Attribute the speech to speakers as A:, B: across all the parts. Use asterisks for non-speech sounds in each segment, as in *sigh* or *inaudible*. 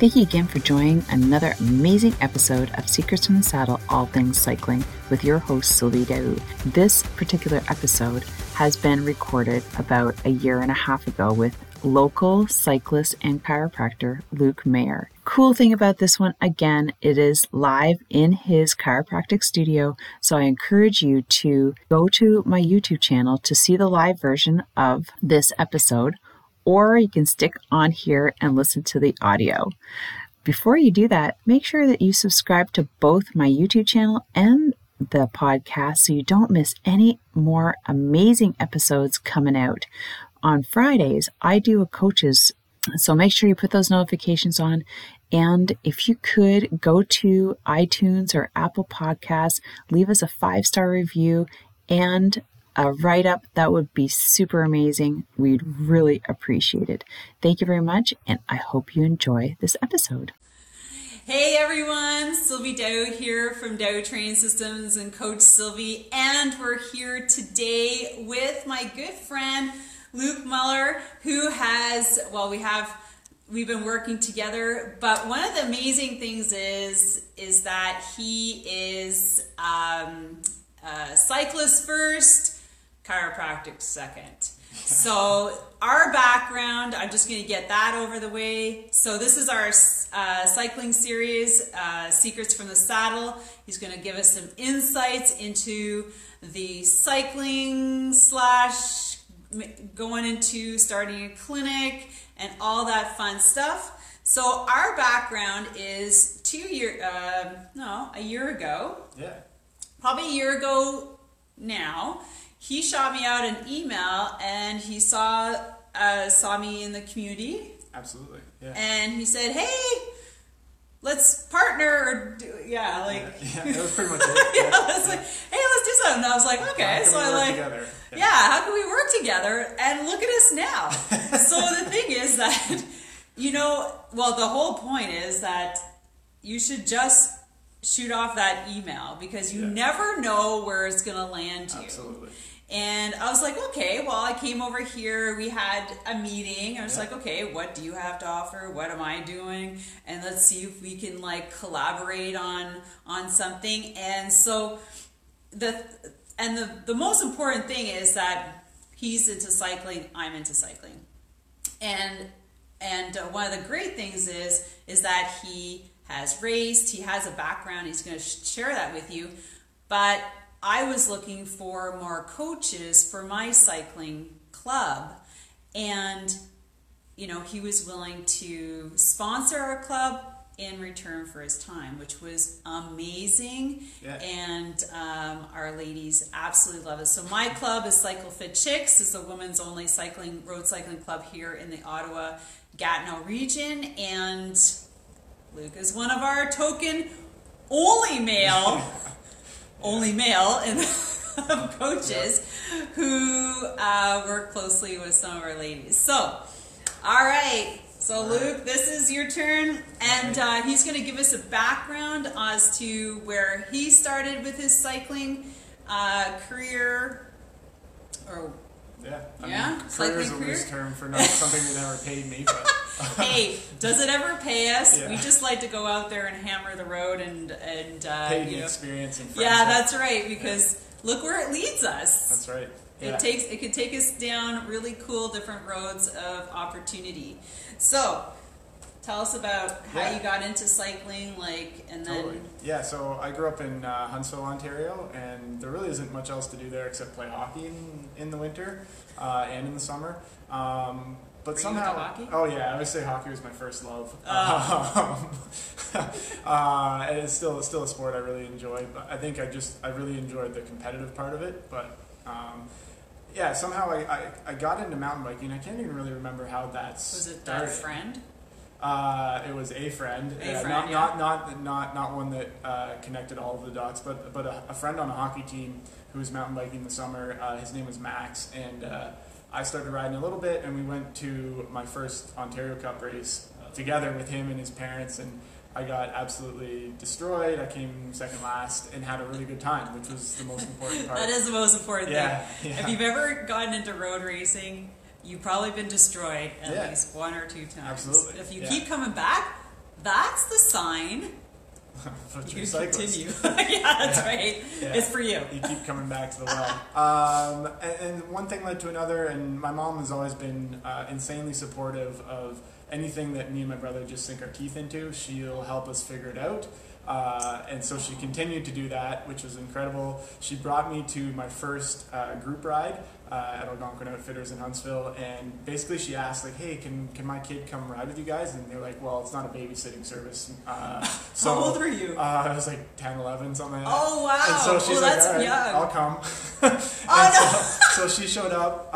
A: Thank you again for joining another amazing episode of Secrets from the Saddle All Things Cycling with your host, Sylvie Daoud. This particular episode has been recorded about a year and a half ago with local cyclist and chiropractor Luke Mayer. Cool thing about this one, again, it is live in his chiropractic studio. So I encourage you to go to my YouTube channel to see the live version of this episode, or you can stick on here and listen to the audio. Before you do that, make sure that you subscribe to both my YouTube channel and the podcast so you don't miss any more amazing episodes coming out on Fridays, I do a coaches. So make sure you put those notifications on. And if you could go to iTunes or Apple Podcasts, leave us a five star review and a write up, that would be super amazing. We'd really appreciate it. Thank you very much, and I hope you enjoy this episode.
B: Hey everyone, Sylvie Dow here from Dow Training Systems and Coach Sylvie, and we're here today with my good friend Luke Muller, who has, well, we have, we've been working together, but one of the amazing things is, is that he is um, a cyclist first, chiropractic second. So our background, I'm just going to get that over the way. So this is our uh, cycling series, uh, Secrets from the Saddle. He's going to give us some insights into the cycling slash going into starting a clinic and all that fun stuff. So our background is two year, uh, no, a year ago.
C: Yeah.
B: Probably a year ago now. He shot me out an email and he saw uh, saw me in the community.
C: Absolutely. Yeah.
B: And he said, "Hey, let's partner or do, yeah, like
C: yeah, yeah, that was pretty much *laughs* it.
B: yeah, I was like, hey, let's do something. And I was like, okay, so I like,
C: together?
B: Yeah. yeah, how can we work together? And look at us now. *laughs* so the thing is that, *laughs* you know, well, the whole point is that you should just shoot off that email because you
C: Yeah.
B: never know where it's going to land you.
C: Absolutely.
B: And I was like, okay, well, I came over here. We had a meeting. I was
C: Yeah.
B: like, okay, what do you have to offer? What am I doing? And let's see if we can like collaborate on on something. And so the and the the most important thing is that he's into cycling. I'm into cycling. And and uh, one of the great things is is that he has raced. He has a background. He's going to share that with you. But I was looking for more coaches for my cycling club, and you know he was willing to sponsor our club in return for his time, which was amazing.
C: Yeah.
B: And um, our ladies absolutely love it. So my club is Cycle Fit Chicks. is a women's only cycling road cycling club here in the Ottawa Gatineau region, and Luke is one of our token only male, *laughs* only male in *laughs* of coaches who uh, work closely with some of our ladies. So, all right. So Luke, this is your turn, and uh, he's going to give us a background as to where he started with his cycling uh, career, or
C: Yeah. I
B: Yeah?
C: Mean, career is a
B: career?
C: loose term for not something that never paid me, but *laughs*
B: hey, does it ever pay us?
C: Yeah.
B: We just like to go out there and hammer the road and and uh,
C: paid
B: you know.
C: experience and
B: Yeah, that's right. Because look where it leads us.
C: That's right. Yeah.
B: It takes it could take us down really cool different roads of opportunity. So, tell us about how
C: Yeah.
B: you got into cycling, like, and then
C: Totally. Yeah, so I grew up in uh, Huntsville, Ontario, and there really isn't much else to do there except play hockey in, in the winter uh, and in the summer. Um, but
B: Were you
C: somehow, oh yeah, I would say hockey was my first love.
B: Oh.
C: Um, *laughs* uh, and it's still it's still a sport I really enjoy. But I think I just I really enjoyed the competitive part of it. But um, yeah, somehow I, I, I got into mountain biking. I can't even really remember how that's
B: was it
C: started.
B: that friend?
C: Uh, it was a friend,
B: A
C: uh,
B: friend,
C: not,
B: yeah.
C: not not not not one that uh, connected all of the dots, but but a, a friend on a hockey team who was mountain biking in the summer. Uh, his name was Max, and uh, I started riding a little bit, and we went to my first Ontario Cup race together with him and his parents, and I got absolutely destroyed. I came second last and had a really good time, which was the most important *laughs* part.
B: That is the most important
C: yeah,
B: thing.
C: yeah.
B: If you've ever gotten into road racing, you've probably been destroyed at
C: Yeah.
B: least one or two times.
C: Absolutely,
B: If you
C: yeah.
B: keep coming back, that's the sign *laughs* you continue. *laughs* *laughs* yeah, that's
C: Yeah.
B: right. It's for you.
C: you keep coming back to the well. Um, and, and one thing led to another, and my mom has always been uh, insanely supportive of anything that me and my brother just sink our teeth into. She'll help us figure it out. Uh, and so she continued to do that, which was incredible. She brought me to my first uh, group ride uh, at Algonquin Outfitters in Huntsville, and basically she asked, like, "Hey, can can my kid come ride with you guys?" And they're like, "Well, it's not a babysitting service." Uh, *laughs* so
B: How old were you?
C: uh, I was like 10, 11, something like that.
B: oh wow!
C: And so she's
B: oh,
C: like,
B: that's
C: "All right,
B: young.
C: I'll come." *laughs*
B: Oh,
C: and so, so she showed up.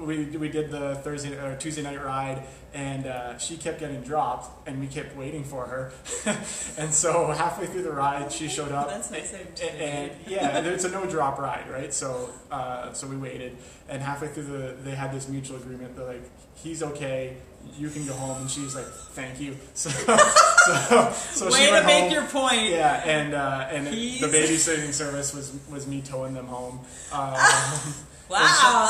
C: We we did the Thursday or Tuesday night ride, and uh, she kept getting dropped, and we kept waiting for her. *laughs* and so halfway through the ride, she showed up.
B: That's nice of
C: A- And, yeah, *laughs* it's a no drop ride, right? So uh, so we waited, and halfway through the they had this mutual agreement. They're like, "He's okay." You can go home, and she's like, "Thank you." *laughs* So, so, so
B: Way
C: she
B: to make
C: home.
B: your point.
C: Yeah, and uh, and
B: He's-
C: the babysitting service was was me towing them home. Um,
B: Wow,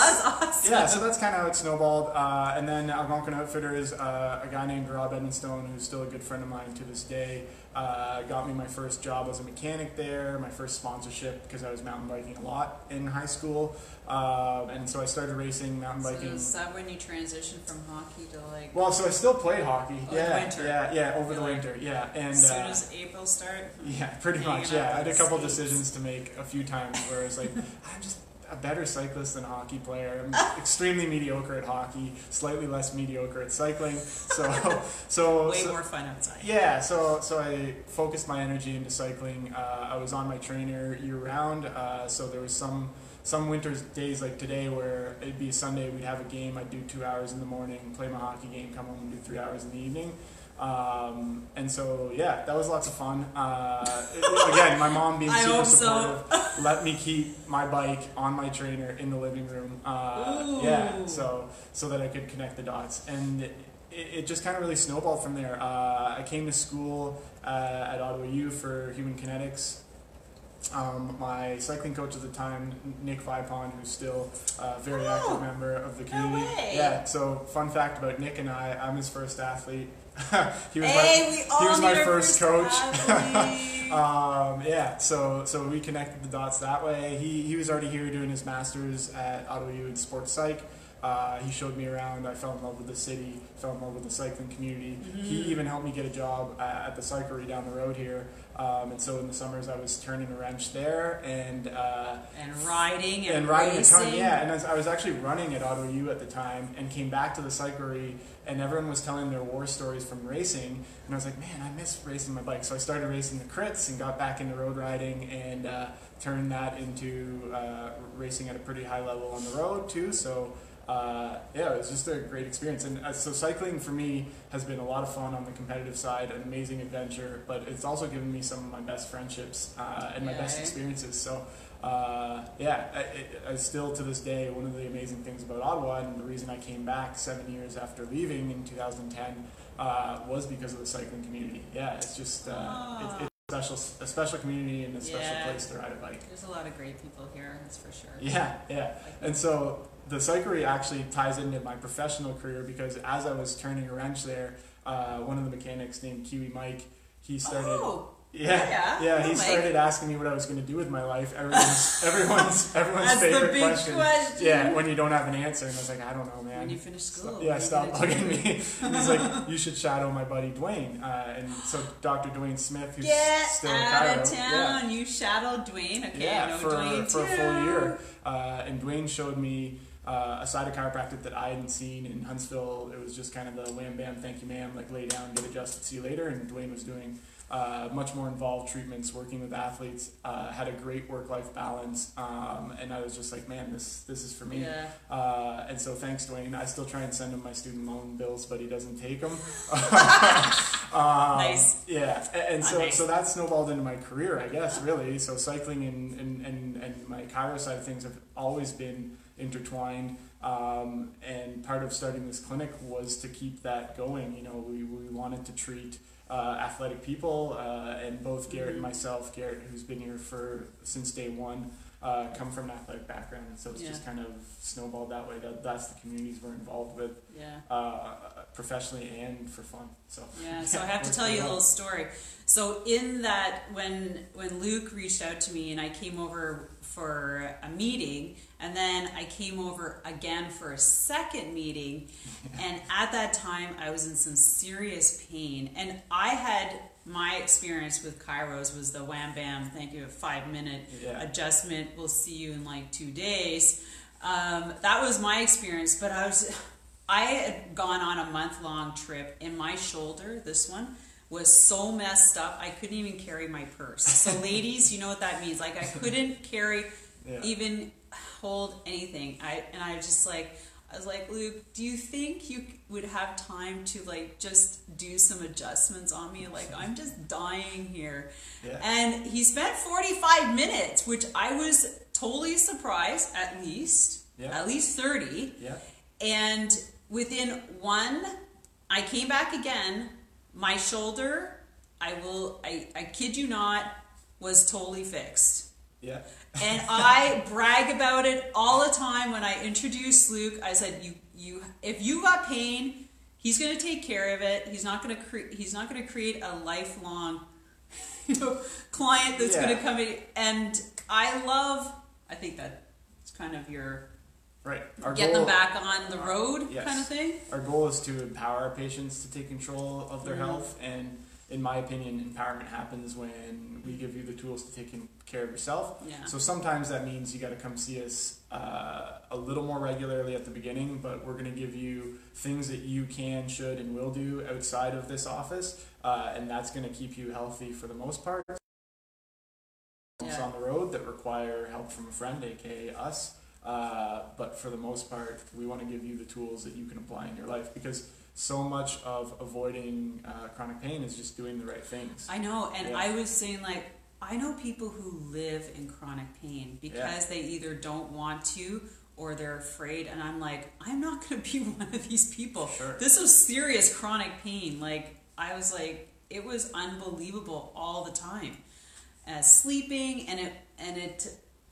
B: that's awesome. *laughs*
C: yeah, so that's kind of how it snowballed. Uh, and then Algonquin Outfitters, uh, a guy named Rob Edmonstone, who's still a good friend of mine to this day, uh, got me my first job as a mechanic there, my first sponsorship because I was mountain biking a lot in high school. Um and so I started racing mountain
B: So
C: biking.
B: is that when you transitioned from hockey to like
C: well, so I still played hockey.
B: Oh,
C: yeah,
B: winter.
C: yeah, yeah, over the
B: Really?
C: winter. Yeah, and
B: as soon
C: uh,
B: as April start?
C: Yeah, pretty much. Yeah, I had a couple
B: skates.
C: decisions to make a few times where I was like, *laughs* I'm just a better cyclist than a hockey player. I'm *laughs* extremely mediocre at hockey, slightly less mediocre at cycling. So, *laughs* so,
B: Way
C: so-
B: more fun outside.
C: yeah, so so I focused my energy into cycling. Uh, I was on my trainer year round, uh, so there was some some winters days like today where it'd be a Sunday, we'd have a game. I'd do two hours in the morning, play my hockey game, come home and do three hours in the evening. Um, and so yeah, that was lots of fun. Uh, it- again, my mom being super
B: hope so.
C: supportive let me keep my bike on my trainer in the living room. Uh, yeah, so so that I could connect the dots and. It, it just kind of really snowballed from there. Uh, I came to school uh, at Ottawa U for human kinetics. Um, my cycling coach at the time, Nick Vipon, who's still a very
B: Oh,
C: active member of the community.
B: way.
C: Yeah. So, fun fact about Nick and I: I'm his first athlete. He was
B: hey,
C: my, he was my first coach. *laughs* um, yeah, so so we connected the dots that way. He he was already here doing his masters at Ottawa U in sports psych. Uh, he showed me around. I fell in love with the city. Fell in love with the cycling community. He
B: Mhm.
C: even helped me get a job at, at the cyclery down the road here. Um, and so in the summers, I was turning a wrench there and. Uh,
B: and riding and,
C: and riding
B: racing.
C: a ton, yeah. And I was, I was actually running at Ottawa U at the time, and came back to the cyclery, and everyone was telling their war stories from racing, and I was like, man, I miss racing my bike. So I started racing the crits and got back into road riding, and uh, turned that into uh, racing at a pretty high level on the road too. So. Uh, yeah, it was just a great experience, and uh, so cycling for me has been a lot of fun on the competitive side, an amazing adventure. But it's also given me some of my best friendships uh, and my best experiences. So uh, yeah, I, I, I still to this day one of the amazing things about Ottawa, and the reason I came back seven years after leaving in 2010 uh, was because of the cycling community. Yeah, it's just uh,
B: Ah.
C: it, it's a special a special community and a special
B: Yeah.
C: place to ride a bike.
B: There's a lot of great people here, that's for sure.
C: Yeah, yeah. And so the cyclery actually ties into my professional career because as I was turning a wrench there, uh, one of the mechanics named Kiwi Mike, he started.
B: Oh,
C: Yeah,
B: Yeah,
C: yeah. He started asking me what I was going to do with my life. Everyone's *laughs* everyone's everyone's
B: That's the
C: favorite
B: big
C: question.
B: question.
C: Yeah, when you don't have an answer, and I was like, I don't know, man.
B: When you finish school,
C: yeah, stop bugging me. *laughs* *laughs* He's like, you should shadow my buddy Dwayne, uh, and so Dr. Dwayne Smith, who's
B: Get
C: still in
B: out
C: chiro.
B: of town. You shadowed Dwayne. Okay,
C: Yeah,
B: I know
C: for,
B: Dwayne
C: for a full year. Uh, and Dwayne showed me uh, a side of chiropractic that I hadn't seen in Huntsville. It was just kind of the wham bam, thank you ma'am, like lay down, get adjusted, see you later. And Dwayne was doing uh, much more involved treatments, working with athletes, uh, had a great work life balance. Um, and I was just like, man, this this is for me.
B: Yeah.
C: Uh, and so thanks, Dwayne. I still try and send him my student loan bills, but he doesn't take them. *laughs* um,
B: Nice.
C: Yeah, a- and,
B: Ah,
C: so
B: nice.
C: so that snowballed into my career, I guess, really. So cycling and, and, and, and my chiro side of things have always been intertwined. Um, and part of starting this clinic was to keep that going. You know, we, we wanted to treat uh, athletic people, uh, and both Garrett and myself, Garrett, who's been here for since day one, uh, come from an athletic background, and so it's
B: Yeah.
C: just kind of snowballed that way. That that's the communities we're involved with,
B: Yeah.
C: uh, professionally and for fun. So
B: Yeah, so I have to *laughs* tell you a little story. So in that, when when Luke reached out to me and I came over for a meeting, and then I came over again for a second meeting, *laughs* and at that time I was in some serious pain, and I had my experience with chiros was the wham bam, thank you, five minute
C: Yeah.
B: adjustment. We'll see you in like two days. Um, that was my experience, but I was, I had gone on a month long trip, and my shoulder, this one, was so messed up I couldn't even carry my purse. So, *laughs* ladies, you know what that means? Like I couldn't carry,
C: Yeah.
B: even hold anything. I and I just like. I was like, Luke, do you think you would have time to like just do some adjustments on me? Like, I'm just dying here.
C: Yeah.
B: And he spent 45 minutes, which I was totally surprised, at least,
C: Yeah.
B: at least 30.
C: yeah.
B: And within one, I came back again. My shoulder, I will, I, I kid you not, was totally fixed.
C: Yeah.
B: And I brag about it all the time when I introduce Luke. I said, "You, you, if you got pain, he's going to take care of it. He's not going to cre- he's not going to create a lifelong, you *laughs* know, client that's going to come in." And I love. I think that's kind of your
C: Right. Our
B: get
C: goal,
B: them back on the road
C: Yes.
B: kind of thing.
C: Our goal is to empower our patients to take control of their
B: Mhm.
C: health, and in my opinion, empowerment happens when we give you the tools to take care of yourself.
B: Yeah.
C: So sometimes that means you got to come see us uh, a little more regularly at the beginning, but we're going to give you things that you can, should, and will do outside of this office, uh, and that's going to keep you healthy for the most part.
B: Yeah.
C: On the road that require help from a friend, aka us. Uh, but for the most part, we want to give you the tools that you can apply in your life because so much of avoiding uh, chronic pain is just doing the right things.
B: I know, and
C: Yeah.
B: I was saying like I know people who live in chronic pain because they either don't want to or they're afraid and I'm like I'm not going to be *laughs* one of these people.
C: Sure.
B: This was serious chronic pain. Like I was like it was unbelievable all the time. Uh, sleeping and it and it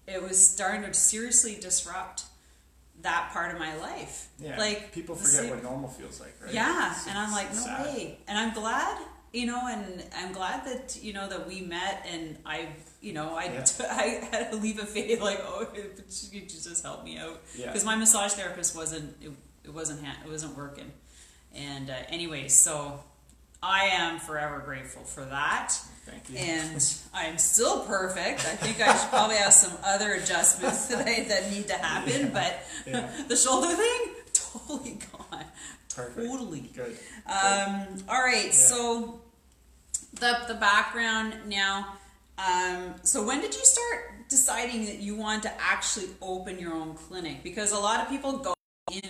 B: it was starting to seriously disrupt that part of my life.
C: Yeah,
B: Like
C: people forget what normal feels like, right?
B: yeah,
C: It's-
B: and I'm like, no
C: sad.
B: way. And I'm glad, you know, and I'm glad that you know that we met, and I, you know, I,
C: Yeah. *laughs*
B: I had to leave a faith like, oh, *laughs* you just help me out,
C: Yeah.
B: because my massage therapist wasn't, it, it wasn't, ha- it wasn't working. And uh, anyway, so I am forever grateful for that.
C: Thank you.
B: And I'm still perfect. I think I should probably have some other adjustments *laughs* today that need to happen, but
C: Yeah. *laughs*
B: the shoulder thing *laughs* totally gone.
C: Perfect.
B: Totally.
C: Good.
B: Um, all right, so the the background now. Um, so when did you start deciding that you want to actually open your own clinic? Because a lot of people go in.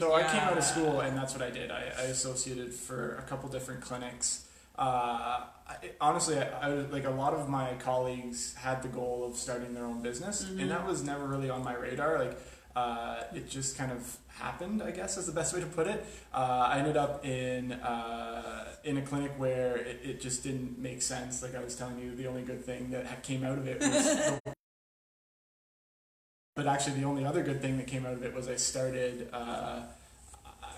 C: So I came out of school, and that's what I did. I, I associated for a couple different clinics. Uh, I, honestly, I, I like a lot of my colleagues had the goal of starting their own business, and that was never really on my radar. Like, uh, it just kind of happened. I guess is the best way to put it. Uh, I ended up in uh, in a clinic where it, it just didn't make sense. Like I was telling you, the only good thing that came out of it was. *laughs* But actually, the only other good thing that came out of it was I started.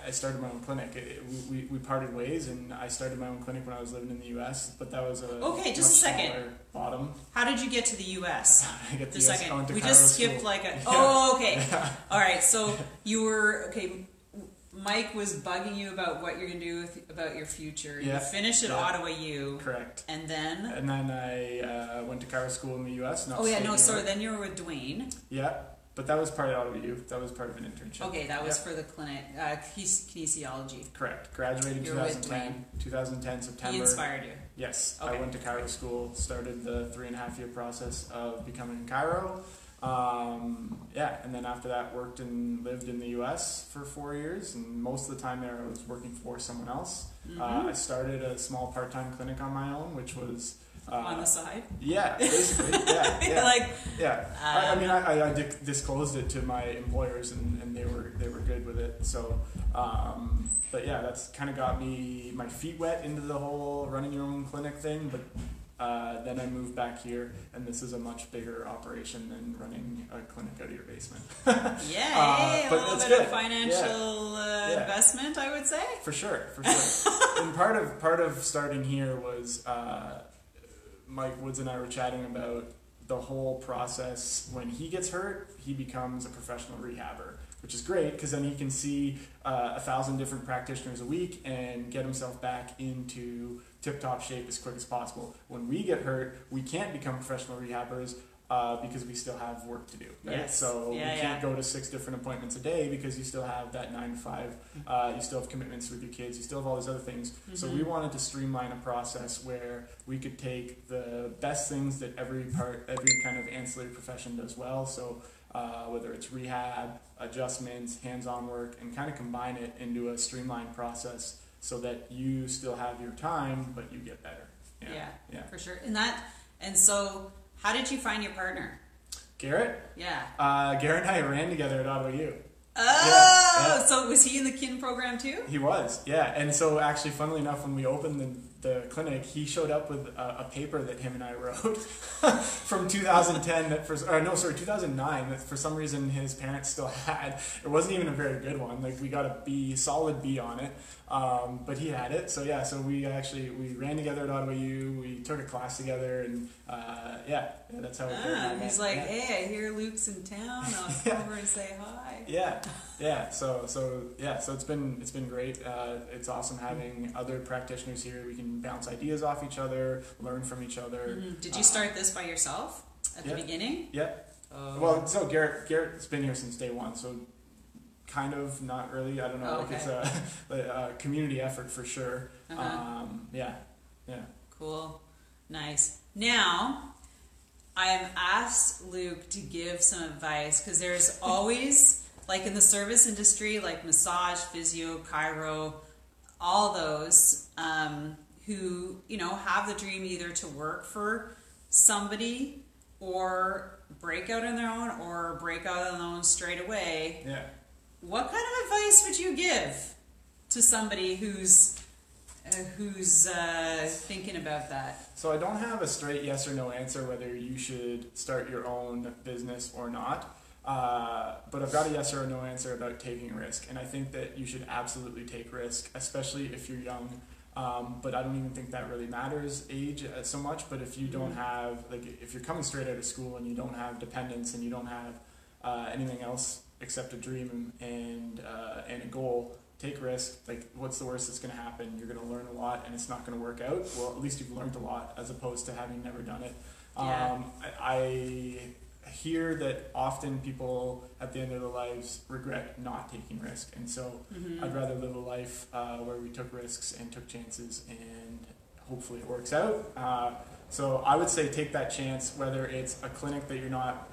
C: I started my own clinic. It, it- we, we, parted ways, and I started my own clinic when I was living in the U.S. But that was a
B: Okay, just a second.
C: Bottom.
B: How did you get to the U.S.? *laughs*
C: I get the US
B: second. We just skipped
C: school.
B: like a. *laughs*
C: Yeah.
B: Oh, okay. All right. So you were okay. Mike was bugging you about what you're gonna do with, about your future.
C: Yeah.
B: You finished at
C: Yeah.
B: Ottawa U,
C: Correct.
B: and then.
C: And then I uh, went to chiro school in the U.S.
B: Oh yeah, no, sorry. Then you were with Dwayne.
C: Yeah, but that was part of Ottawa U. That was part of an internship.
B: Okay, that was
C: Yeah.
B: for the clinic, uh, kines- kinesiology.
C: Correct. Graduated
B: You were with
C: 2010. 2010 September.
B: He inspired you.
C: Yes,
B: Okay.
C: I went to chiro school, started the three and a half year process of becoming in chiro. Um, yeah, and then after that, worked and lived in the U.S. for four years, and most of the time there, I was working for someone else.
B: Mhm.
C: Uh, I started a small part time clinic on my own, which was uh,
B: On the side.
C: yeah, *laughs* basically, yeah, yeah,
B: like,
C: yeah. I, I mean, I, I, disclosed it to my employers, and, and they were they were good with it. So, um, but yeah, that's kind of got me my feet wet into the whole running your own clinic thing. But uh, then I moved back here, and this is a much bigger operation than running a clinic out of your basement.
B: yeah, *laughs*
C: Uh,
B: hey, a little bit
C: good.
B: of financial Uh,
C: Yeah.
B: investment, I would say.
C: For sure, for sure. *laughs* and part of part of starting here was uh, Mike Woods and I were chatting about the whole process. When he gets hurt, he becomes a professional rehabber, which is great because then he can see uh, a thousand different practitioners a week and get himself back into tip-top shape as quick as possible. When we get hurt, we can't become professional rehabbers. Uh, because we still have work to do, right?
B: Yes.
C: So
B: Yeah,
C: we can't
B: yeah.
C: go to six different appointments a day because you still have that nine to five uh, you still have commitments with your kids. You still have all these other things. So we
B: Mhm.
C: wanted to streamline a process where we could take the best things that every part, every kind of ancillary profession does well. So uh, whether it's rehab, adjustments, hands-on work, and kind of combine it into a streamlined process so that you still have your time, but you get better.
B: Yeah,
C: Yeah. Yeah.
B: for sure. And that, and so, how did you find your partner?
C: Garrett,
B: Yeah.
C: uh, Garrett and I ran together at Ottawa U.
B: Oh,
C: yeah.
B: so was he in the kin program too?
C: He was, yeah. And so, actually, funnily enough, when we opened the, the clinic, he showed up with a, a paper that him and I wrote *laughs* from 2010. That for, or no, sorry, 2009. That for some reason his parents still *laughs* had. It wasn't even a very good one. Like we got a B, solid B on it. Um, but he had it. So yeah. So we actually we ran together at Ottawa U. We took a class together, and uh, yeah, yeah, that's how. we
B: Ah,
C: met.
B: he's like,
C: Yeah.
B: hey, I hear Luke's in town. I'll *laughs* come
C: Yeah.
B: over and say hi.
C: Yeah, yeah. So so yeah. So it's been it's been great. Uh, it's awesome having other practitioners here. We can bounce ideas off each other, learn from each other.
B: Mhm. Did you
C: Uh,
B: start this by yourself at the beginning?
C: Yeah.
B: Oh.
C: Well, so Garrett Garrett's been here since day one. So kind of not really. I don't know.
B: Oh,
C: Like it's a, *laughs* a community effort for sure.
B: Uh-huh.
C: Um, yeah. Yeah.
B: Cool. Nice. Now, I have asked Luke to give some advice because there's *laughs* always, like in the service industry, like massage, physio, chiro, all those um, who, you know, have the dream either to work for somebody or break out on their own or break out on their own straight away.
C: Yeah.
B: What kind of advice would you give to somebody who's uh, who's uh, thinking about that?
C: So I don't have a straight yes or no answer whether you should start your own business or not. Uh, but I've got a yes or a no answer about taking risk, and I think that you should absolutely take risk, especially if you're young. Um, but I don't even think that really matters age uh, so much. But if you don't have like if you're coming straight out of school and you don't have dependents and you don't have uh, anything else except a dream and uh, and a goal, take risk. Like, what's the worst that's going to happen? You're going to learn a lot, and it's not going to work out. Well, at least you've learned a lot, as opposed to having never done it.
B: Yeah.
C: Um, I, I hear that often people at the end of their lives regret not taking risk, and so
B: Mm-hmm.
C: I'd rather live a life uh, where we took risks and took chances, and hopefully it works out. Uh, so I would say take that chance, whether it's a clinic that you're not.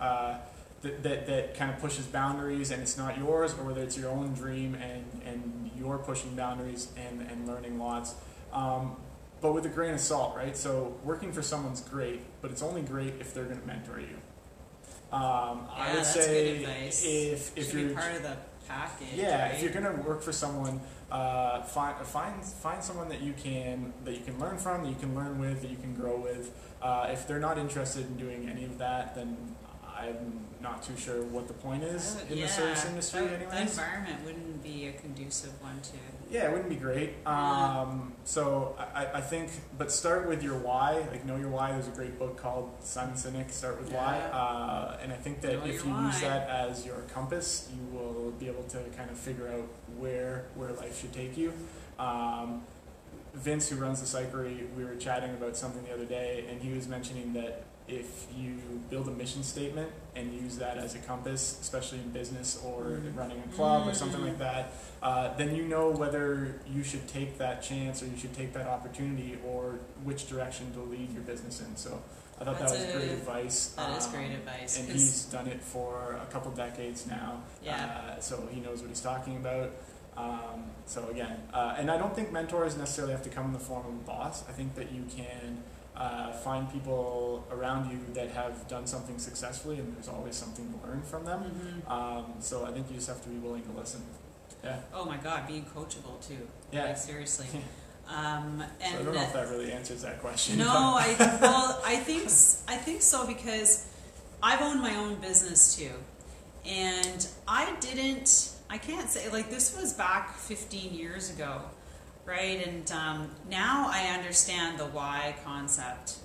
C: That, that, that kind of pushes boundaries and it's not yours, or whether it's your own dream and, and you're pushing boundaries and, and learning lots. Um, but with a grain of salt, right? So working for someone's great, but it's only great if they're going to mentor you. Um, I would say if if
B: Should
C: you're
B: part of the package.
C: yeah,
B: right?
C: if you're gonna work for someone, uh, find find find someone that you can that you can learn from, that you can learn with, that you can grow with. Uh, if they're not interested in doing any of that, then I'm not too sure what the point is
B: Uh,
C: in
B: yeah,
C: the service industry,
B: that
C: anyways.
B: environment wouldn't be a conducive one to.
C: Yeah, it wouldn't be great.
B: Yeah.
C: Um, so I, I think, but start with your why. Like know your why. There's a great book called Simon Sinek. Start with why. Uh, and I think that
B: Know
C: if you use that as your compass, you will be able to kind of figure out where where life should take you. Um, Vince, who runs the Cyclery, we were chatting about something the other day, and he was mentioning that if you build a mission statement and use that as a compass, especially in business or
B: Mhm.
C: running a club or something
B: Mm.
C: like that, uh, then you know whether you should take that chance or you should take that opportunity or which direction to lead your business in. So I thought
B: That's
C: that was
B: a-
C: great advice.
B: That is
C: Um,
B: great advice.
C: And he's done it for a couple decades now.
B: Yeah.
C: Uh, so he knows what he's talking about. Um, so again, uh, and I don't think mentors necessarily have to come in the form of a boss. I think that you can uh, find people around you that have done something successfully, and there's always something to learn from them.
B: Mhm.
C: Um, so I think you just have to be willing to listen. Yeah.
B: Oh my God, being coachable too.
C: Yeah.
B: Like seriously. Um, and
C: so I don't know if that really answers that question.
B: No, I well, I think I think so because I've owned my own business too, and I didn't. I can't say like this was back 15 years ago, right? And um, now I understand the why concept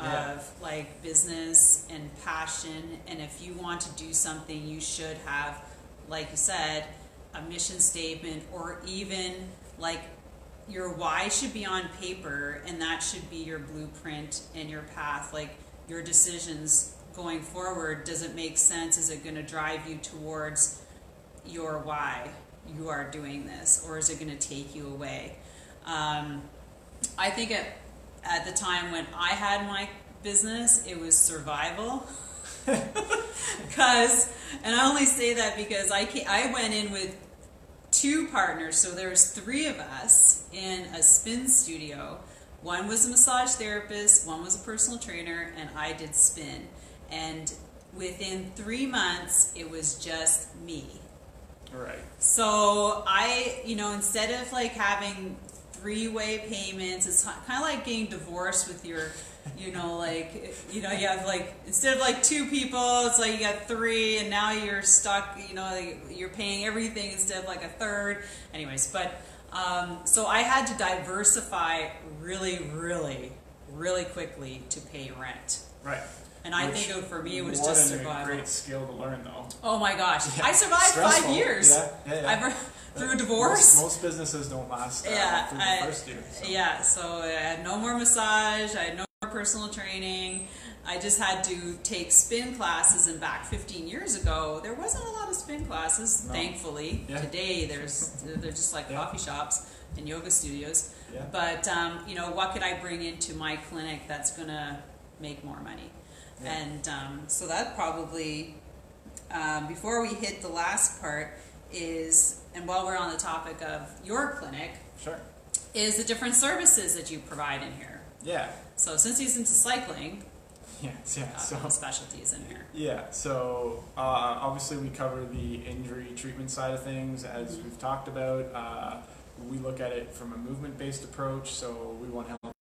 C: Yeah.
B: of like business and passion, and if you want to do something, you should have, like you said, a mission statement or even like your why should be on paper and that should be your blueprint and your path like your decisions going forward does it make sense is it going to drive you towards your why you are doing this or is it going to take you away um, i think at, at the time when i had my business it was survival. *laughs* Because and i only say that because i ca i went in with two partners so there's three of us in a spin studio. One was a massage therapist one was a personal trainer and i did spin. And within three months it was just me.
C: Right.
B: so I, you know, instead of like having three-way payments, it's kind of like getting divorced with your, you know, like, you know, you have like instead of like two people, it's like you got three, and now you're stuck. You know, like, you're paying everything instead of like a third. Anyways, but um, so I had to diversify really, really, really quickly to pay rent.
C: Right.
B: And I
C: Which
B: think it, for me, it was just survival.
C: what a great skill to learn, though.
B: Oh my gosh,
C: Yeah.
B: I survived
C: Stressful.
B: five years.
C: Yeah, yeah, yeah.
B: Through a
C: Most,
B: divorce.
C: most businesses don't last uh,
B: Yeah,
C: through the
B: I-
C: first year. So.
B: Yeah, so I had no more massage, I had no more personal training. I just had to take spin classes, and back 15 years ago, there wasn't a lot of spin classes.
C: No.
B: Thankfully,
C: Yeah.
B: today there's they're just like
C: Yeah.
B: coffee shops and yoga studios.
C: Yeah.
B: But um, you know, what could I bring into my clinic that's gonna make more money?
C: Yeah.
B: And um, so that probably, um, before we hit the last part, is and while we're on the topic of your clinic,
C: Sure.
B: is the different services that you provide in here.
C: Yeah.
B: So since he's into cycling, *laughs*
C: Yes. Yeah.
B: uh,
C: So.
B: specialties in here.
C: Yeah, so uh, obviously we cover the injury treatment side of things as
B: Mhm.
C: we've talked about. Uh, we look at it from a movement based approach, so we want to help.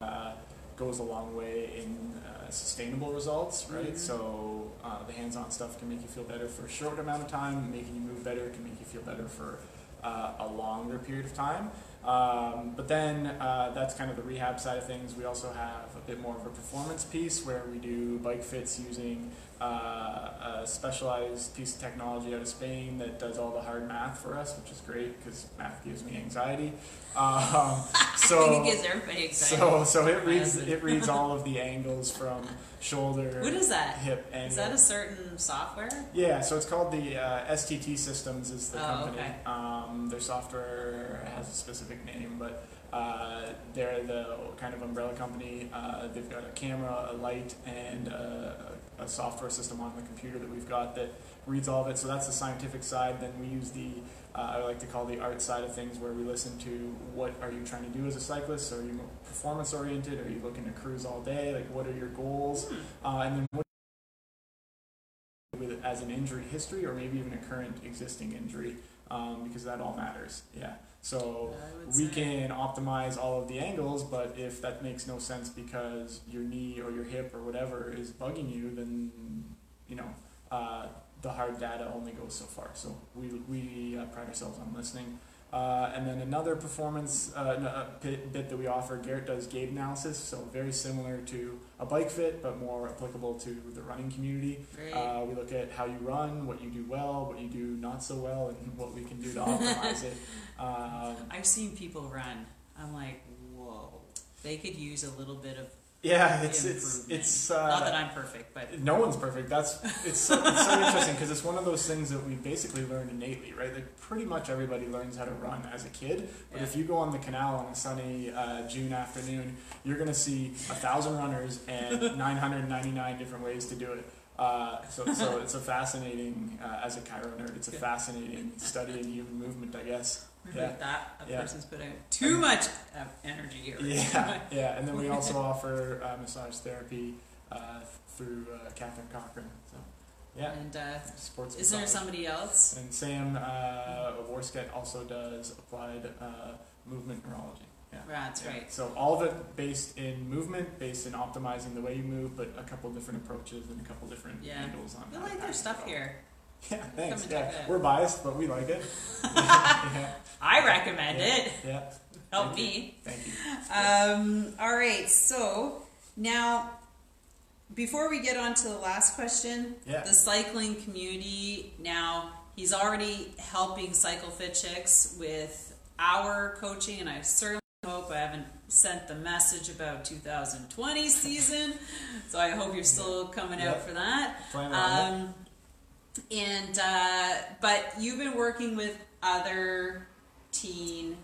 C: Uh, goes a long way in uh, sustainable results, right?
B: Mhm.
C: So uh, the hands on stuff can make you feel better for a short amount of time, making you move better can make you feel better for uh, a longer period of time. Um, but then uh, that's kind of the rehab side of things. We also have a bit more of a performance piece where we do bike fits using uh, a specialized piece of technology out of Spain that does all the hard math for us, which is great because math gives me anxiety. *laughs* Um, *laughs* so
B: I think it gets everybody excited.
C: so so it reads it reads all *laughs* of the angles from shoulder,
B: what is that?
C: hip angle.
B: Is that a certain software?
C: Yeah, so it's called the uh, STT Systems is the
B: Oh,
C: company.
B: okay.
C: Um, their software has a specific name, but uh, they're the kind of umbrella company. Uh, they've got a camera, a light, and a, a software system on the computer that we've got that reads all of it. So that's the scientific side. Then we use the uh, I like to call the art side of things, where we listen to what are you trying to do as a cyclist? Are you performance oriented? Are you looking to cruise all day? Like, what are your goals? Uh, and then what with as an injury history or maybe even a current existing injury. um, because that all matters. Yeah. So we can optimize all of the angles, but if that makes no sense because your knee or your hip or whatever is bugging you, then you know uh, the hard data only goes so far. So we we uh, pride ourselves on listening. Uh, and then another performance uh, uh, bit, bit that we offer, Garrett does gait analysis, so very similar to a bike fit, but more applicable to the running community. Uh, we look at how you run, what you do well, what you do not so well, and *laughs* what we can do to optimize it. *laughs* Um,
B: I've seen people run. I'm like, whoa. They could use a little bit of
C: yeah, it's it's it's
B: not that
C: uh,
B: I'm perfect, but
C: no one's perfect. That's it's so, it's so interesting because it's one of those things that we basically learn innately, right? Like pretty much everybody learns how to run as a kid. But
B: Yeah.
C: if you go on the canal on a sunny uh, June afternoon, you're gonna see a thousand runners and *laughs* 999 different ways to do it. Uh, so, so it's a fascinating, uh, as a chiro nerd, it's a fascinating study in human movement, I guess. Yeah.
B: like that a
C: Yeah.
B: person's put out too much energy or
C: Yeah, yeah, and then we *laughs* also offer uh, massage therapy uh, through uh, Catherine Cochran. So, yeah,
B: And uh,
C: sports.
B: is there somebody else?
C: And Sam uh, Warsket also does applied uh, movement neurology. Yeah.
B: That's
C: Yeah.
B: right.
C: So all of it based in movement, based in optimizing the way you move, but a couple different approaches and a couple different
B: Yeah.
C: angles on. To
B: like their stuff here.
C: Yeah, thanks. Yeah, we're biased, but we like it. yeah, *laughs*
B: I recommend
C: Yeah.
B: it.
C: yeah.
B: Help
C: Thank you.
B: me.
C: Thank you.
B: Um, all right, so now before we get on to the last question,
C: Yeah.
B: the cycling community now he's already helping Cycle Fit Chicks with our coaching, and I certainly hope I haven't sent the message about 2020 season, *laughs* so I hope you're still coming out for that.
C: Plan on it.
B: Um, and uh, but you've been working with other teen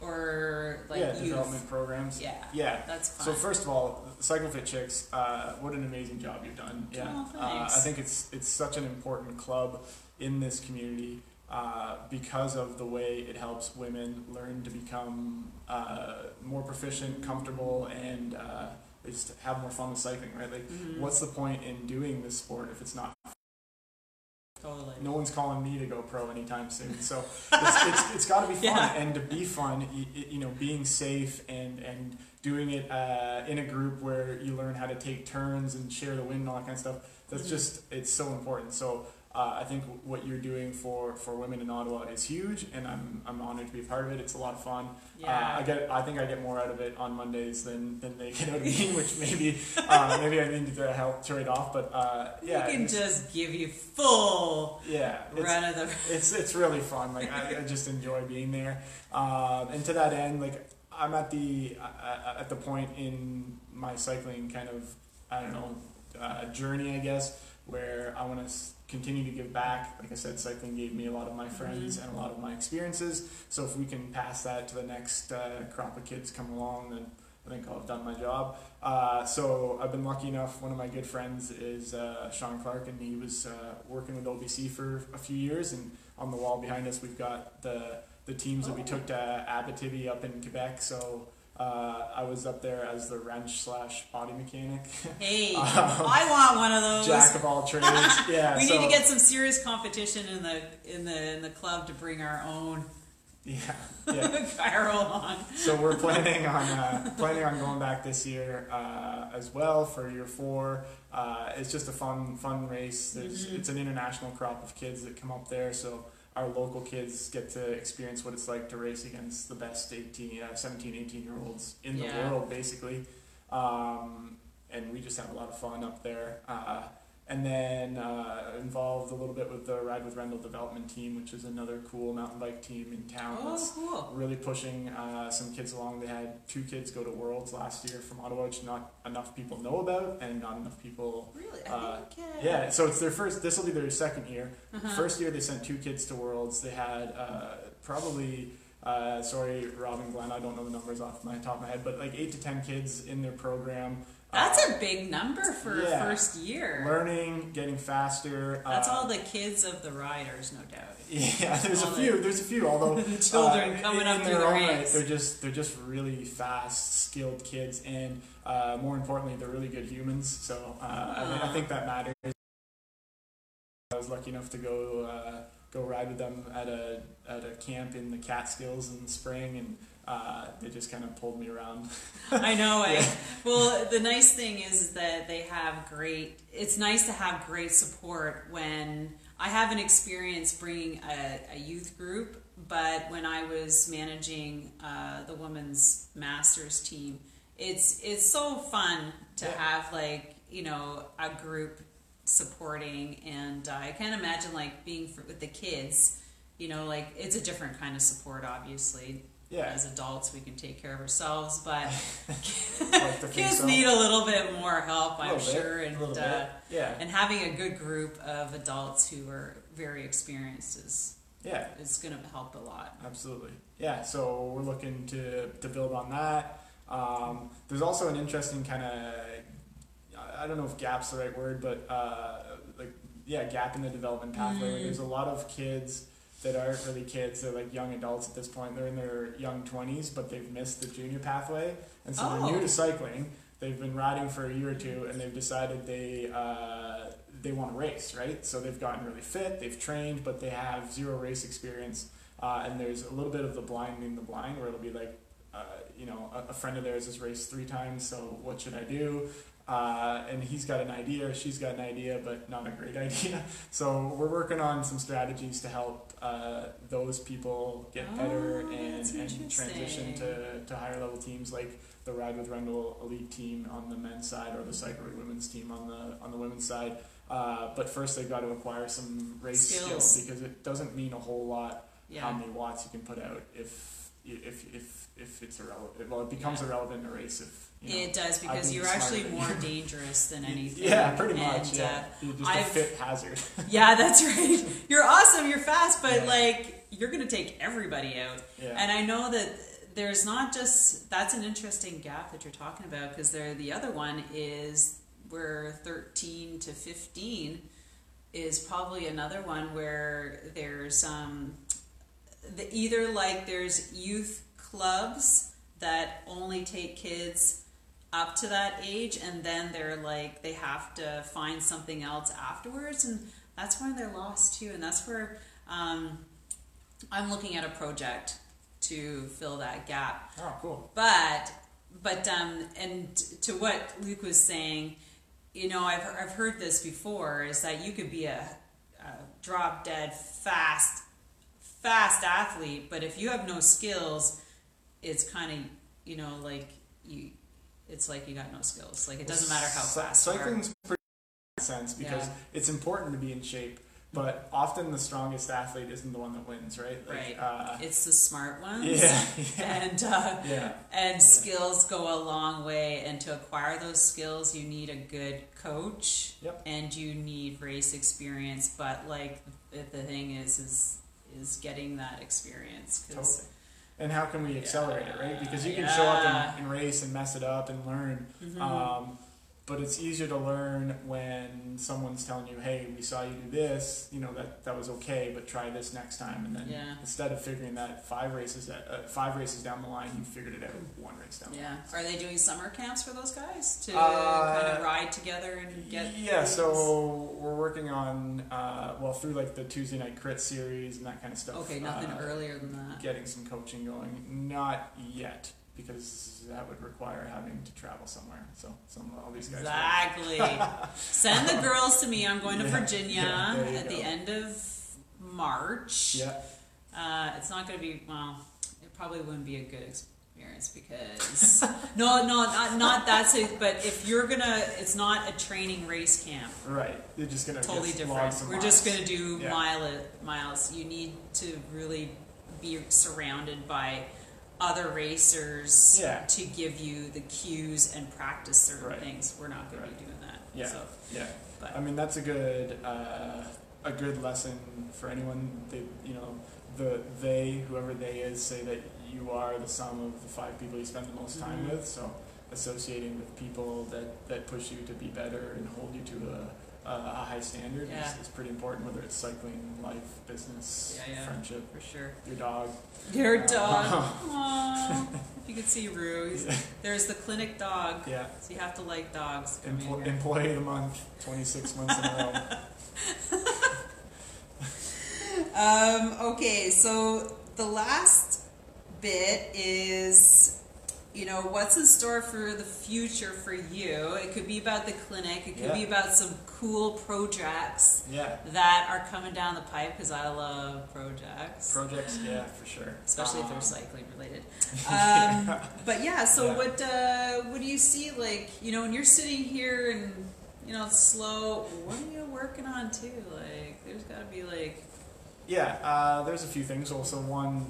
B: or like
C: yeah,
B: youth.
C: development programs.
B: Yeah,
C: Yeah.
B: that's fine.
C: So first of all, Cycle Fit Chicks, uh, what an amazing job you've done. Yeah,
B: Oh,
C: uh. I think it's it's such an important club in this community uh, because of the way it helps women learn to become uh, more proficient, comfortable, and uh, they just have more fun with cycling. Right? Like,
B: Mhm.
C: what's the point in doing this sport if it's not
B: totally.
C: no one's calling me to go pro anytime soon. So *laughs* it's, it's, it's got to be fun,
B: Yeah.
C: and to be fun, y- y- you know, being safe and and doing it uh, in a group where you learn how to take turns and share the wind and all that kind of stuff. That's
B: Mhm.
C: just it's so important. So. Uh, I think what you're doing for, for women in Ottawa is huge, and I'm, I'm honored to be a part of it. It's a lot of fun.
B: Yeah.
C: Uh, I get I think I get more out of it on Mondays than, than they get out of me, *laughs* which maybe uh, maybe I need to help trade off. But uh, yeah,
B: we can just give you full
C: yeah, it's,
B: run of the. *laughs*
C: it's it's really fun. Like I, I just enjoy being there. Um, and to that end, like I'm at the uh, at the point in my cycling kind of I don't know uh, journey, I guess, where I want to continue to give back. Like I said, cycling gave me a lot of my friends and a lot of my experiences. So if we can pass that to the next uh, crop of kids come along, then I think I'll have done my job. Uh, so I've been lucky enough. One of my good friends is uh, Sean Clark, and he was uh, working with OBC for a few years. And on the wall behind us, we've got the the teams that we took to Abitibi up in Quebec. So uh, I was up there as the wrench slash body mechanic,
B: Hey, *laughs*
C: Um,
B: I want one of those.
C: jack of all trades. *laughs* Yeah,
B: we
C: so,
B: need to get some serious competition in the in the in the club to bring our own *laughs*
C: yeah, yeah.
B: chiro on.
C: so we're planning on uh, planning on going back this year uh, as well for year four. Uh, it's just a fun fun race.
B: Mhm.
C: it's an international crop of kids that come up there, so our local kids get to experience what it's like to race against the best 18, uh, 17, 18 year olds in the world, basically. Um, and we just have a lot of fun up there. Uh, and then uh, involved a little bit with the Ride with Rendell development team, which is another cool mountain bike team in town.
B: Oh,
C: that's
B: cool.
C: really pushing uh, some kids along. They had two kids go to Worlds last year from Ottawa, which not enough people know about, and not enough people.
B: Really? I
C: Uh,
B: think,
C: Yeah, so it's their first. This will be their second year.
B: Uh-huh.
C: First year they sent two kids to Worlds. They had uh, probably. Uh, sorry, Robin Glenn, I don't know the numbers off my top of my head, but like eight to ten kids in their program.
B: That's
C: uh,
B: a big number for
C: yeah.
B: a first year.
C: learning, getting faster.
B: That's
C: uh,
B: all the kids of the riders, no doubt. *laughs*
C: Yeah, there's a
B: all
C: few. There's a few. Although
B: The *laughs* children
C: uh,
B: coming
C: in
B: up through the
C: own right,
B: ranks.
C: they're just they're just really fast, skilled kids, and uh, more importantly, they're really good humans. So uh, I, mean, I
B: Ah.
C: think that matters. I was lucky enough to go uh, go ride with them at a at a camp in the Catskills in the spring, and uh, they just kind of pulled me around.
B: I know. *laughs*
C: Yeah.
B: I, well, the nice thing is that they have great. It's nice to have great support when I haven't experienced bringing a, a youth group, but when I was managing uh, the women's masters team, it's it's so fun to
C: Yeah.
B: have like you know a group supporting, and uh, I can't imagine like being for, with the kids. You know, like it's a different kind of support, obviously.
C: Yeah.
B: As adults, we can take care of ourselves, but *laughs*
C: Like *laughs*
B: kids
C: so.
B: need a little bit more help, I'm
C: bit,
B: sure,
C: a
B: and
C: little
B: uh,
C: bit. Yeah.
B: and having a good group of adults who are very experienced is
C: Yeah.
B: is going to help a lot.
C: Absolutely. Yeah, so we're looking to, to build on that. Um, there's also an interesting kind of, I don't know if gap's the right word, but uh, like, yeah, gap in the development pathway. Where there's a lot of kids that aren't really kids, they're like young adults at this point. They're in their young 20s, but they've missed the junior pathway. And so they're new
B: Oh.
C: to cycling. They've been riding for a year or two, and they've decided they uh, they want to race, right? So they've gotten really fit, they've trained, but they have zero race experience. Uh, and there's a little bit of the blind in the blind, where it'll be like, uh, you know, a, a friend of theirs has raced three times, so what should I do? Uh, and he's got an idea, or she's got an idea, but not a great *laughs* idea. So we're working on some strategies to help uh, those people get better
B: Oh,
C: and, and transition to, to higher level teams like the Ride with Rendell elite team on the men's side or the Cycle women's team on the on the women's side. Uh, but first they've got to acquire some race skills,
B: Skills.
C: because it doesn't mean a whole lot how many watts you can put out if if if if it's irrelevant. Well, it becomes
B: Yeah.
C: irrelevant in a race if you know.
B: It does because you're actually more *laughs* dangerous than anything.
C: Yeah, pretty much.
B: And,
C: yeah,
B: uh,
C: you're just a
B: I've-
C: fit hazard. *laughs*
B: yeah, that's right. You're awesome. You're fast, but
C: Yeah.
B: like you're gonna take everybody out.
C: Yeah.
B: And I know that there's not just that's an interesting gap that you're talking about because there the other one is where 13 to 15 is probably another one where there's um the, either like there's youth clubs that only take kids up to that age and then they're like they have to find something else afterwards and that's why they're lost too and that's where um, i'm looking at a project to fill that gap
C: oh, cool.
B: but but um and to what luke was saying you know i've, I've heard this before is that you could be a, a drop dead fast fast athlete but if you have no skills it's kind of you know like you it's like you got no skills like it doesn't matter how fast.
C: Cycling's pretty sense because
B: Yeah.
C: it's important to be in shape, but often the strongest athlete isn't the one that wins, right? Like,
B: Right.
C: Uh,
B: it's the smart ones
C: yeah, *laughs* yeah,
B: and uh,
C: yeah.
B: and skills go a long way and to acquire those skills you need a good coach
C: Yep.
B: and you need race experience but like the, thing is is is getting that experience 'cause-
C: Totally. And how can we accelerate it, right? Because you can
B: Yeah.
C: show up and, in race and mess it up and learn,
B: Mhm.
C: um, but it's easier to learn when someone's telling you, "Hey, we saw you do this. You know that that was okay, but try this next time." And then
B: Yeah.
C: instead of figuring that five races at, uh, five races down the line, you figured it out one race down the line.
B: yeah are they doing summer camps for those guys to
C: Uh,
B: kind of ride together and get
C: yeah
B: things?
C: so we're working on uh, well through like the tuesday night crit series and that kind of stuff
B: okay nothing
C: uh,
B: earlier than that
C: getting some coaching going not yet because that would require having to travel somewhere so some all these guys
B: Exactly. *laughs* Send the girls to me. I'm going to
C: Yeah,
B: Virginia
C: yeah,
B: at the end of March.
C: yeah
B: Uh, it's not going to be well. It probably wouldn't be a good experience because *laughs* no, no, not not that's it. But if you're gonna, it's not a training race camp.
C: right you're just gonna
B: Totally different. We're just gonna do
C: Yeah.
B: mile miles. You need to really be surrounded by other racers
C: Yeah.
B: to give you the cues and practice certain
C: Right.
B: things. We're not going to be doing that.
C: yeah
B: So,
C: yeah
B: but
C: I mean that's a good uh, a good lesson for anyone. They you know the they whoever they is say that you are the sum of the five people you spend the most time
B: Mhm.
C: with. So associating with people that that push you to be better and hold you to a a, a high standard
B: Yeah.
C: is, is pretty important. Whether it's cycling, life, business,
B: Yeah, yeah.
C: friendship,
B: for sure.
C: your dog.
B: Your
C: Uh,
B: dog. *laughs* If you could see Rue, there's the clinic dog.
C: Yeah.
B: So you have to like dogs.
C: Empl- employee of the month, twenty six months in a row. *laughs* *laughs*
B: Um, okay, so the last bit is, you know, what's in store for the future for you? It could be about the clinic. It could be about some cool projects
C: Yeah.
B: that are coming down the pipe because I love projects.
C: Projects, yeah, for sure.
B: especially if they're
C: Um,
B: cycling related. *laughs* Um, but yeah, so
C: Yeah.
B: what uh, what do you see? Like you know, when you're sitting here and you know it's slow, what are you working on too? Like there's got to be like
C: Yeah, uh, there's a few things. Also, one,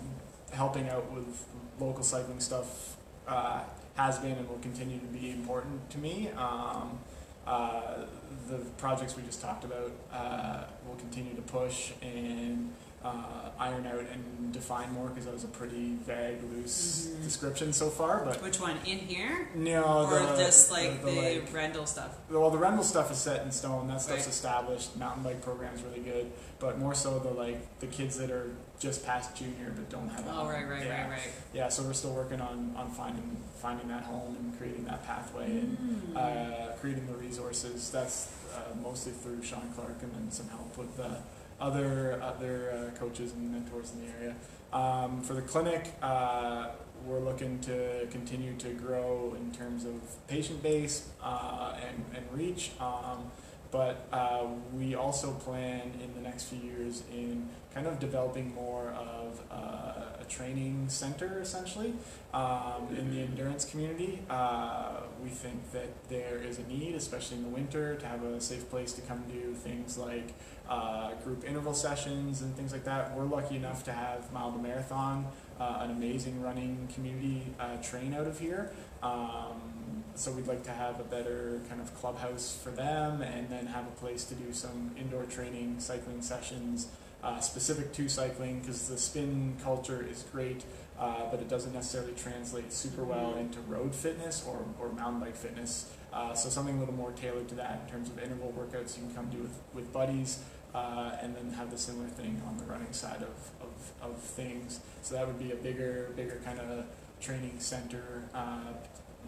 C: helping out with local cycling stuff uh, has been and will continue to be important to me. Um, uh, the projects we just talked about uh, will continue to push and uh, iron out and define more because that was a pretty vague, loose
B: Mhm.
C: description so far. But
B: which one in here
C: no,
B: or
C: the,
B: just like the,
C: the, like,
B: Rendell stuff?
C: well, the Rendell stuff is set in stone. That stuff's
B: Right.
C: established. Mountain bike program's really good, but more so the like the kids that are just past junior but don't have. a
B: Oh
C: home.
B: right, right,
C: yeah.
B: right, right.
C: Yeah, so we're still working on on finding finding that home and creating that pathway and
B: Mm.
C: uh, creating the resources. That's uh, mostly through Sean Clark and then some help with the other other uh, coaches and mentors in the area. Um, for the clinic, uh, we're looking to continue to grow in terms of patient base uh, and, and reach. Um, but uh, we also plan in the next few years in kind of developing more of uh, a training center essentially um, in the endurance community. Uh, we think that there is a need, especially in the winter, to have a safe place to come do things like uh, group interval sessions and things like that. We're lucky enough to have Mile to Marathon, uh, an amazing running community uh, train out of here. Um, so we'd like to have a better kind of clubhouse for them and then have a place to do some indoor training cycling sessions uh, specific to cycling because the spin culture is great uh, but it doesn't necessarily translate super well into road fitness or, or mountain bike fitness. Uh, so something a little more tailored to that in terms of interval workouts you can come do with, with buddies uh, and then have the similar thing on the running side of, of, of things. So that would be a bigger bigger kind of training center uh,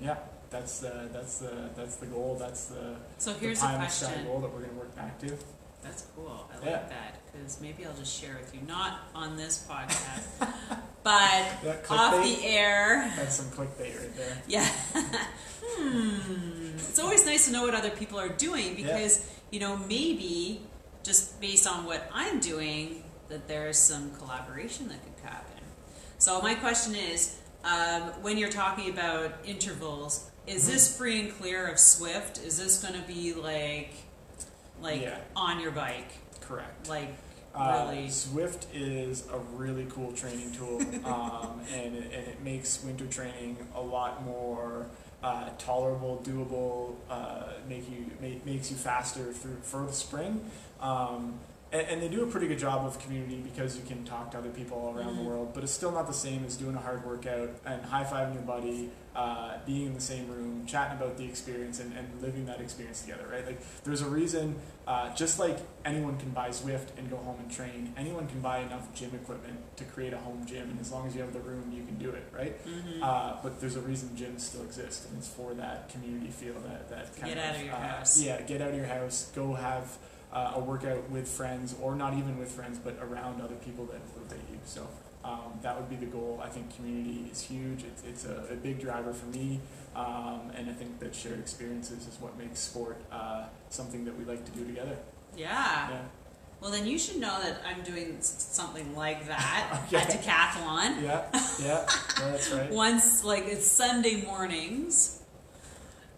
C: yeah that's the that's the that's the goal that's the,
B: So
C: the
B: here's a
C: the sky
B: question.
C: goal that we're going to work back to
B: That's cool. I like
C: Yeah.
B: that because maybe I'll just share with you, not on this *laughs* podcast, *laughs* but off the air.
C: that's some clickbait right there *laughs*
B: Yeah. hmm. It's always nice to know what other people are doing because, you know, maybe just based on what I'm doing, that there's some collaboration that could happen. So, my question is um, when you're talking about intervals, is this free and clear of Zwift? Is this going to be like, like
C: Yeah.
B: on your bike?
C: correct
B: Like,
C: Uh,
B: really?
C: Zwift is a really cool training tool, *laughs* um, and, it, and it makes winter training a lot more uh, tolerable, doable. Uh, make you make, makes you faster through for the spring, um, and, and they do a pretty good job of community because you can talk to other people all around
B: Mhm.
C: the world. But it's still not the same as doing a hard workout and high fiving your buddy, uh, being in the same room, chatting about the experience, and, and living that experience together. Right? Like there's a reason. Uh, just like anyone can buy Zwift and go home and train, anyone can buy enough gym equipment to create a home gym, and as long as you have the room, you can do it, right?
B: mhm.
C: Uh, but there's a reason gyms still exist, and it's for that community feel, that that kind
B: Get
C: of
B: out of your
C: uh,
B: house.
C: Yeah, get out of your house, go have uh, a workout with friends, or not even with friends, but around other people that motivate you. So um, that would be the goal. I think community is huge. It's, it's a, a big driver for me, um, and I think that shared experiences is what makes sport uh, something that we like to do together.
B: yeah.
C: Yeah.
B: Well, then you should know that I'm doing something like that *laughs*
C: Okay.
B: at Decathlon.
C: Yeah, yeah, yeah, that's *laughs* right.
B: Once, like, it's Sunday mornings,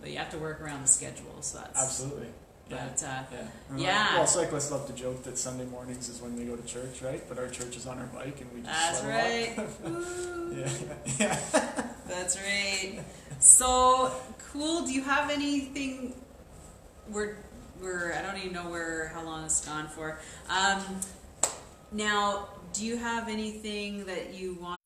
B: but you have to work around the schedule, so that's.
C: Absolutely. Yeah.
B: But, uh,
C: Yeah.
B: Yeah.
C: Well, cyclists love to joke that Sunday mornings is when they go to church, right? But our church is on our bike and we just
B: that's right. *laughs*
C: Yeah. Yeah.
B: That's right. So cool. Do you have anything? We're we're I don't even know where how long it's gone for. Um, now, do you have anything that you want?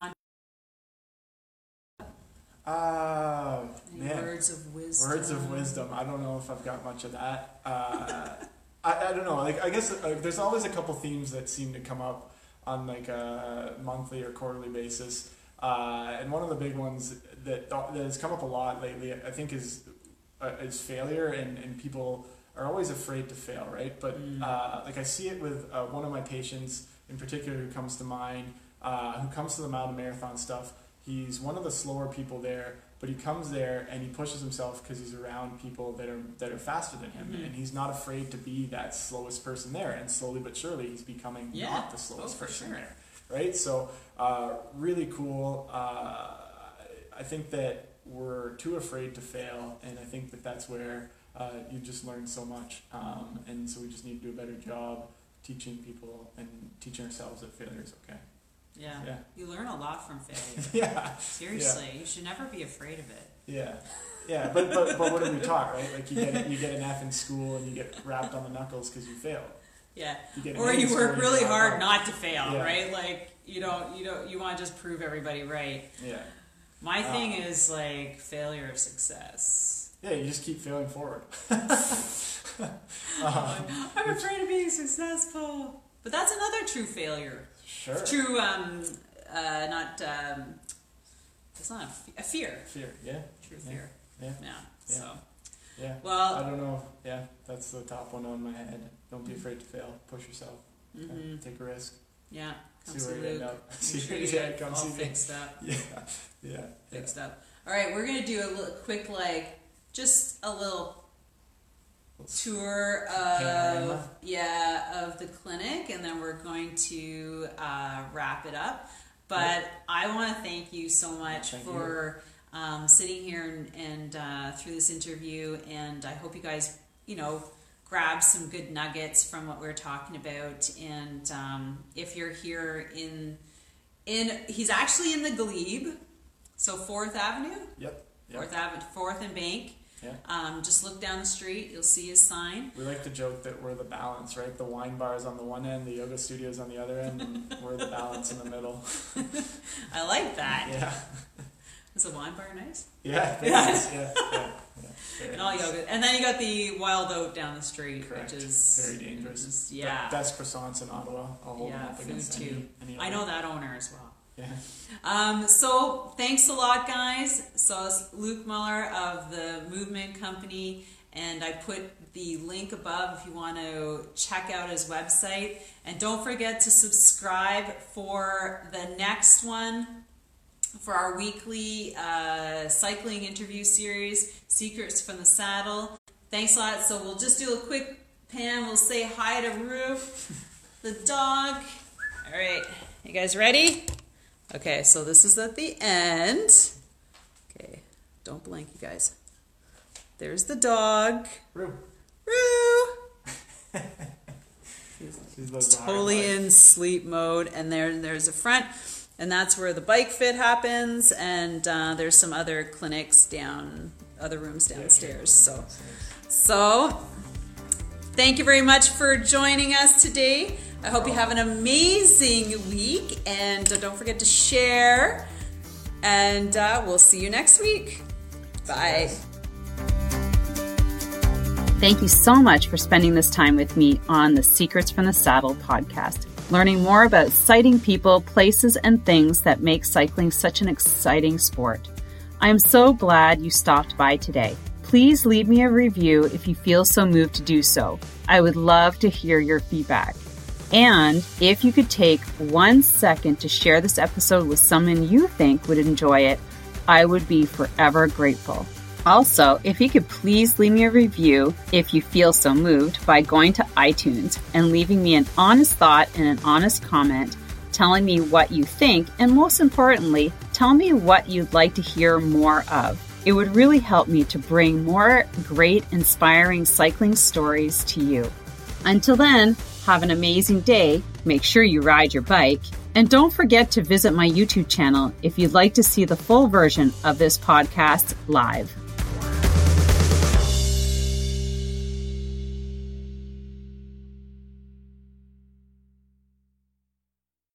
C: Uh, man.
B: words of wisdom.
C: Words of wisdom. I don't know if I've got much of that. Uh, *laughs* I, I don't know. Like I guess uh, there's always a couple themes that seem to come up on like a monthly or quarterly basis. Uh, and one of the big ones that that has come up a lot lately, I think, is uh, is failure and and people are always afraid to fail, right? But
B: Mm.
C: uh, like I see it with uh, one of my patients in particular who comes to mind, uh, who comes to the mountain marathon stuff. He's one of the slower people there, but he comes there and he pushes himself because he's around people that are that are faster than him,
B: Mhm.
C: and he's not afraid to be that slowest person there. And slowly but surely, he's becoming
B: Yeah.
C: not the slowest
B: Oh, for
C: person
B: sure.
C: there, right? So uh, really cool. Uh, I think that we're too afraid to fail, and I think that that's where uh, you just learn so much. Um, and so we just need to do a better job teaching people and teaching ourselves that failure is okay.
B: Yeah.
C: Yeah.
B: You learn a lot from failure. *laughs*
C: Yeah,
B: Seriously, you should never be afraid of it.
C: yeah, yeah. But but, but what are we taught, right? Like you get you get an F in school and you get wrapped on the knuckles because you failed.
B: Yeah.
C: You
B: Or you work really
C: drop
B: hard
C: out.
B: not to fail,
C: Yeah.
B: right? Like you don't you don't you want to just prove everybody right.
C: Yeah,
B: My thing
C: Um,
B: is like failure of success.
C: yeah. You just keep failing forward. *laughs* *laughs*
B: I'm afraid of being successful. But that's another true failure.
C: Sure.
B: True, um, uh, not, um, it's not a, fear.
C: Fear. Yeah.
B: True
C: Yeah.
B: fear.
C: Yeah.
B: Yeah.
C: Yeah.
B: So,
C: Yeah.
B: Well, I
C: don't know. Yeah, that's the top one on my head. Don't be afraid to fail. Push yourself. Yeah,
B: mhm,
C: Take a risk.
B: yeah. Come
C: see where you end up. *laughs* See
B: sure
C: where
B: you get
C: come
B: all
C: see me.
B: fixed up.
C: Yeah. *laughs* Yeah. Yeah.
B: Fixed up. All right, we're gonna do a little quick, like, just a little tour of yeah of the clinic, and then we're going to uh, wrap it up. But I want to thank you so much
C: Thank
B: for um, sitting here and, and uh, through this interview, and I hope you guys, you know, grab some good nuggets from what we're talking about. And um, if you're here in in he's actually in the Glebe, so Fourth Avenue,
C: Yep. Yep.
B: Fourth Avenue, Fourth and Bank.
C: Yeah.
B: Um, just look down the street, you'll see his sign.
C: We like to joke that we're the balance, right? The wine bar is on the one end, the yoga studio is on the other end, and *laughs* we're the balance in the middle.
B: I like that. *laughs*
C: Yeah.
B: Is the wine bar nice?
C: Yeah. nice. Yeah. Yeah. yeah.
B: And all
C: nice.
B: yoga. And then you got the Wild Oat down the street,
C: Correct.
B: which is
C: Very dangerous.
B: is-
C: The
B: yeah.
C: best croissants in Ottawa. I'll hold
B: Yeah,
C: up
B: food
C: against
B: too.
C: any, any
B: I know that owner as well.
C: Yeah.
B: Um, so thanks a lot, guys. So it's Luke Muller of the Movement Company, and I put the link above if you want to check out his website. And don't forget to subscribe for the next one for our weekly uh, cycling interview series, Secrets from the Saddle. Thanks a lot. So we'll just do a quick pan. We'll say hi to Roof, the dog. All right, you guys ready? Okay, so this is at the end. Okay, don't blink, you guys. There's the dog.
C: Roo.
B: Roo! *laughs*
C: She's those
B: Totally in sleep mode. And there, there's a front, and that's where the bike fit happens. And uh, there's some other clinics down, other rooms downstairs. So, so thank you very much for joining us today. I hope you have an amazing week, and uh, don't forget to share. And uh, we'll see you next week. Bye.
A: Thank you so much for spending this time with me on the Secrets from the Saddle podcast, learning more about sighting people, places, and things that make cycling such an exciting sport. I am so glad you stopped by today. Please leave me a review if you feel so moved to do so. I would love to hear your feedback. And if you could take one second to share this episode with someone you think would enjoy it, I would be forever grateful. Also, if you could please leave me a review if you feel so moved by going to iTunes and leaving me an honest thought and an honest comment telling me what you think, and most importantly, tell me what you'd like to hear more of. It would really help me to bring more great, inspiring cycling stories to you. Until then, have an amazing day. Make sure you ride your bike. And don't forget to visit my YouTube channel if you'd like to see the full version of this podcast live.